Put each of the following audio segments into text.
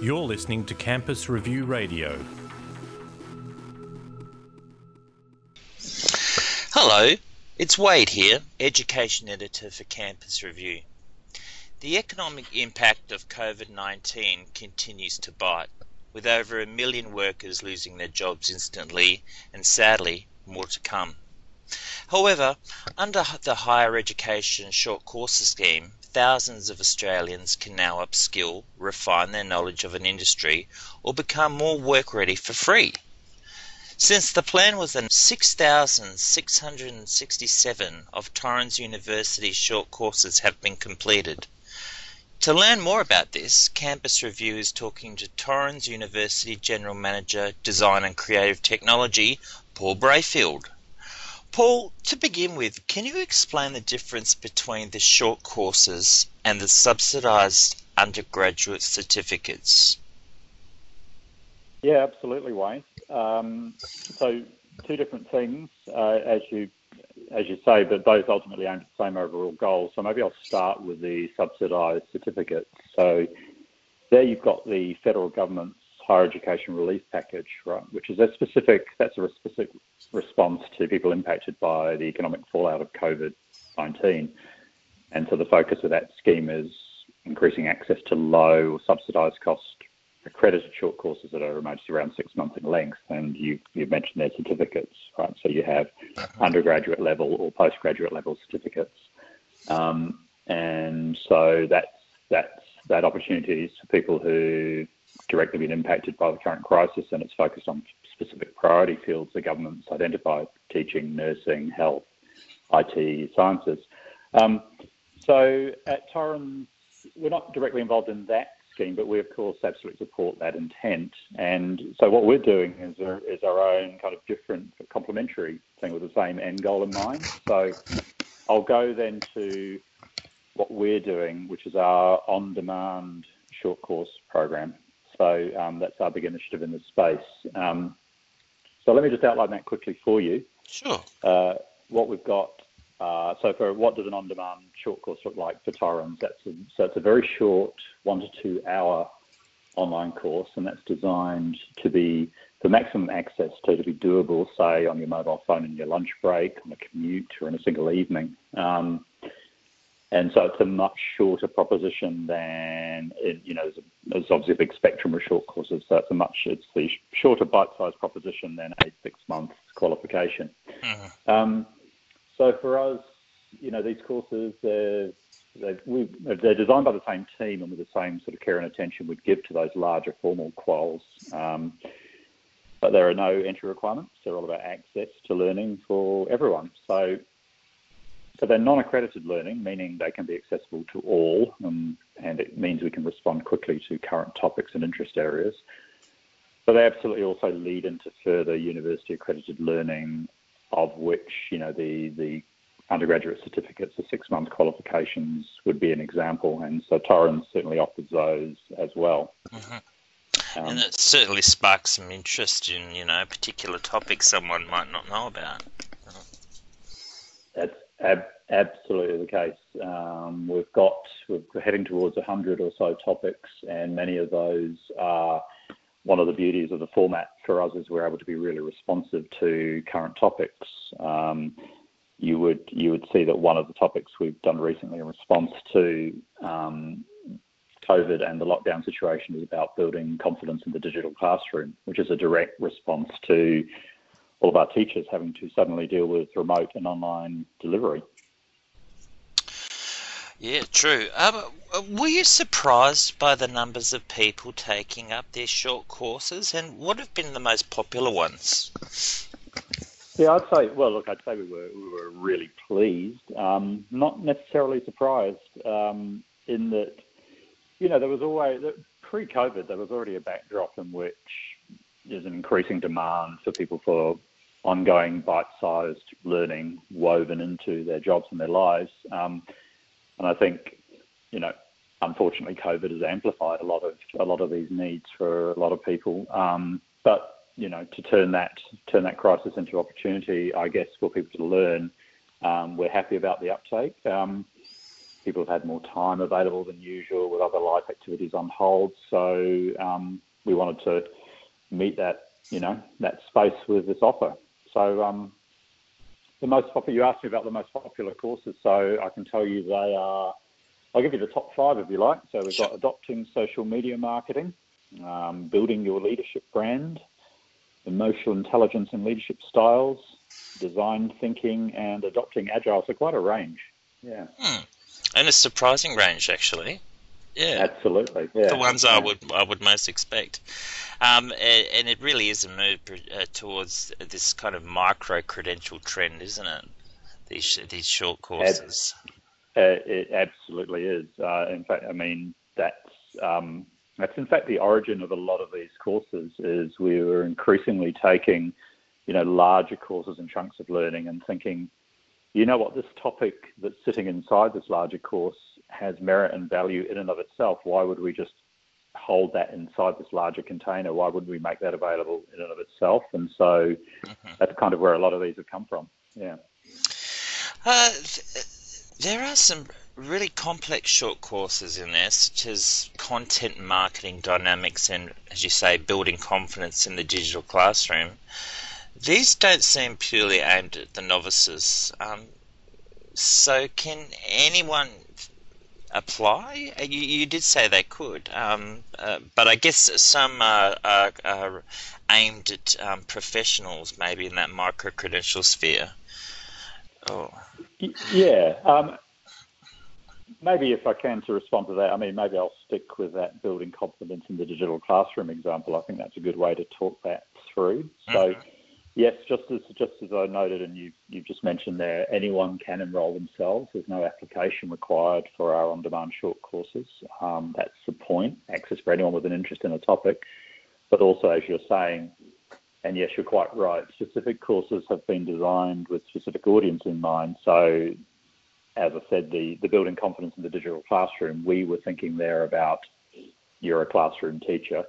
You're listening to Campus Review Radio. Hello, it's Wade here, Education Editor for Campus Review. The economic impact of COVID 19 continues to bite, with over a million workers losing their jobs instantly and sadly more to come. However, under the Higher Education Short Courses Scheme, thousands of Australians can now upskill, refine their knowledge of an industry, or become more work ready for free. Since the plan was that 6,667 of Torrens University's short courses have been completed. To learn more about this, Campus Review is talking to Torrens University General Manager, Design and Creative Technology, Paul Brafield. Paul, to begin with, can you explain the difference between the short courses and the subsidised undergraduate certificates? Yeah, absolutely, Wayne. Um, so, two different things, uh, as you as you say, but both ultimately aim at the same overall goal. So maybe I'll start with the subsidised certificates. So there you've got the federal government's higher education relief package, right, which is a specific, that's a specific response to people impacted by the economic fallout of COVID-19. And so the focus of that scheme is increasing access to low or subsidised cost accredited short courses that are mostly around six months in length. And you, you mentioned their certificates, right? So you have uh-huh. undergraduate level or postgraduate level certificates. Um, and so that's, that's, that opportunity is for people who directly been impacted by the current crisis, and it's focused on specific priority fields the government's identified: teaching, nursing, health, IT, sciences. Um, so at Torrens, we're not directly involved in that scheme, but we of course absolutely support that intent. And so what we're doing is, is our own kind of different complementary thing with the same end goal in mind. So I'll go then to what we're doing, which is our on-demand short course program. So um, that's our big initiative in this space. Um, so let me just outline that quickly for you. Sure. Uh, what we've got. Uh, so for what does an on-demand short course look like for Torrens? That's a, so it's a very short, one to two hour online course, and that's designed to be for maximum access to to be doable, say on your mobile phone in your lunch break, on a commute, or in a single evening. Um, and so it's a much shorter proposition than, you know, there's, obviously a big spectrum of short courses. So it's a much, it's the shorter bite-sized proposition than a six-month qualification. Mm-hmm. Um, so for us, you know, these courses, they're, they're, we, they're, designed by the same team and with the same sort of care and attention we'd give to those larger formal quals. Um, but there are no entry requirements. They're all about access to learning for everyone. So so they're non-accredited learning, meaning they can be accessible to all, um, and it means we can respond quickly to current topics and interest areas. But they absolutely also lead into further university accredited learning, of which you know the the undergraduate certificates, the six-month qualifications would be an example, and so Torrens certainly offers those as well. Mm-hmm. Um, and it certainly sparks some interest in you know a particular topic someone might not know about. Ab- absolutely the case. Um, we've got we're heading towards 100 or so topics, and many of those are one of the beauties of the format for us is we're able to be really responsive to current topics. Um, you would you would see that one of the topics we've done recently in response to um, COVID and the lockdown situation is about building confidence in the digital classroom, which is a direct response to all of our teachers having to suddenly deal with remote and online delivery. Yeah, true. Um, were you surprised by the numbers of people taking up their short courses, and what have been the most popular ones? Yeah, I'd say. Well, look, I'd say we were we were really pleased. Um, not necessarily surprised um, in that, you know, there was always pre-COVID there was already a backdrop in which there's an increasing demand for people for ongoing bite-sized learning woven into their jobs and their lives. Um, and I think, you know, unfortunately, COVID has amplified a lot of a lot of these needs for a lot of people. Um, but you know, to turn that turn that crisis into opportunity, I guess for people to learn, um, we're happy about the uptake. Um, people have had more time available than usual with other life activities on hold. So um, we wanted to meet that, you know, that space with this offer. So um, the most popular, you asked me about the most popular courses, so I can tell you they are, I'll give you the top five if you like. So we've got adopting social media marketing, um, building your leadership brand, emotional intelligence and leadership styles, design thinking, and adopting agile. So quite a range. Yeah. Hmm. And a surprising range, actually. Yeah. Absolutely. Yeah. The ones yeah. I would I would most expect. Um, and, it really is a move uh, towards this kind of micro credential trend, isn't it? These these short courses. It, it absolutely is. Uh, in fact, I mean that's um, that's in fact the origin of a lot of these courses. Is we were increasingly taking, you know, larger courses and chunks of learning and thinking, you know what, this topic that's sitting inside this larger course has merit and value in and of itself. Why would we just hold that inside this larger container? Why wouldn't we make that available in and of itself? And so mm-hmm. that's kind of where a lot of these have come from. Yeah. Uh, th- there are some really complex short courses in there, such as content marketing dynamics and, as you say, building confidence in the digital classroom. These don't seem purely aimed at the novices. Um, so, can anyone apply? You, you did say they could, um, uh, but I guess some are, are, are aimed at um, professionals, maybe in that micro credential sphere. Oh. Yeah. Um, maybe if I can to respond to that, I mean, maybe I'll stick with that building confidence in the digital classroom example. I think that's a good way to talk that through. So. Mm-hmm Yes, just as just as I noted, and you you just mentioned there, anyone can enrol themselves. There's no application required for our on-demand short courses. Um, that's the point. Access for anyone with an interest in a topic, but also, as you're saying, and yes, you're quite right. Specific courses have been designed with specific audience in mind. So, as I said, the the building confidence in the digital classroom, we were thinking there about you're a classroom teacher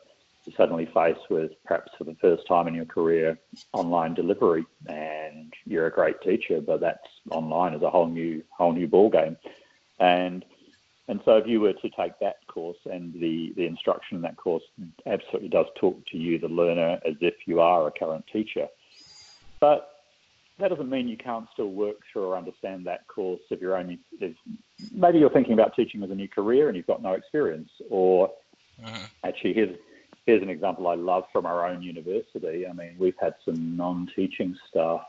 suddenly faced with perhaps for the first time in your career online delivery. And you're a great teacher but that's online is a whole new whole new ball game and and so if you were to take that course and the the instruction in that course absolutely does talk to you the learner as if you are a current teacher. But that doesn't mean you can't still work through or understand that course if you're only if maybe you're thinking about teaching as a new career and you've got no experience or mm-hmm. actually here's here's an example I love from our own university. I mean, we've had some non-teaching staff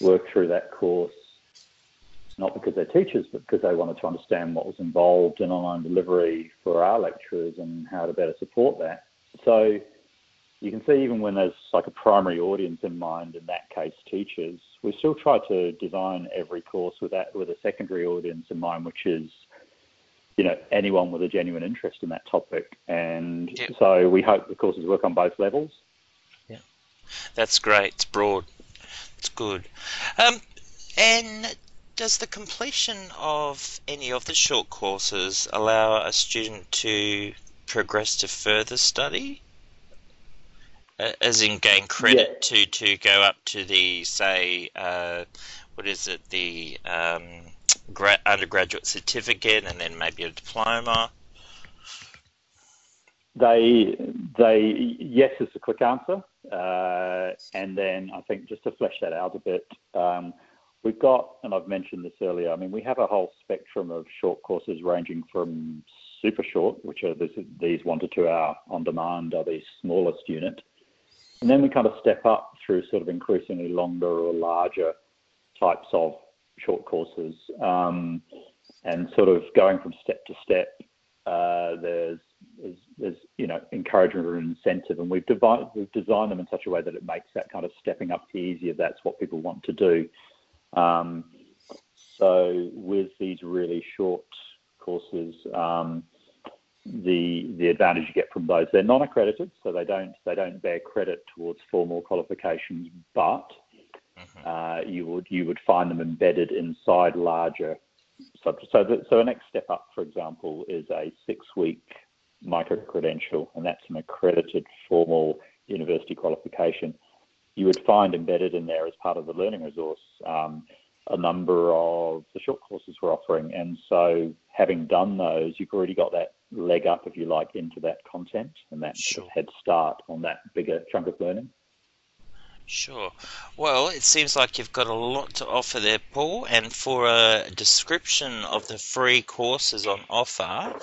work through that course, not because they're teachers, but because they wanted to understand what was involved in online delivery for our lecturers and how to better support that. So you can see even when there's like a primary audience in mind, in that case teachers, we still try to design every course with that with a secondary audience in mind, which is you know anyone with a genuine interest in that topic. And yep. so we hope the courses work on both levels. Yeah, that's great. It's broad. It's good. Um, and does the completion of any of the short courses allow a student to progress to further study? Uh, as in gain credit yeah. to, to go up to the say uh, what is it the um, gra- undergraduate certificate and then maybe a diploma? They, they, yes, is the quick answer. Uh, and then I think just to flesh that out a bit, um, we've got, and I've mentioned this earlier. I mean, we have a whole spectrum of short courses ranging from super short, which are this, these one to two hour on demand, are the smallest unit, and then we kind of step up through sort of increasingly longer or larger types of short courses, um, and sort of going from step to step. Uh, there's, there's, there's, you know encouragement and incentive, and we've, divided, we've designed them in such a way that it makes that kind of stepping up easier. That's what people want to do. Um, so with these really short courses, um, the the advantage you get from those they're non-accredited, so they don't they don't bear credit towards formal qualifications, but Mm-hmm. Uh, you would you would find them embedded inside larger subjects. So, the, so a next step up, for example, is a six-week micro credential, and that's an accredited formal university qualification. You would find embedded in there as part of the learning resource um, a number of the short courses we're offering. And so, having done those, you've already got that leg up, if you like, into that content and that sure. head start on that bigger chunk of learning. Sure. Well, it seems like you've got a lot to offer there, Paul. And for a description of the free courses on offer,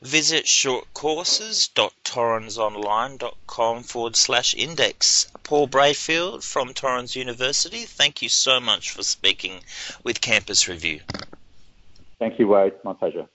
visit shortcourses.torrensonline.com forward slash index. Paul Brafield from Torrens University, thank you so much for speaking with Campus Review. Thank you, Wade. My pleasure.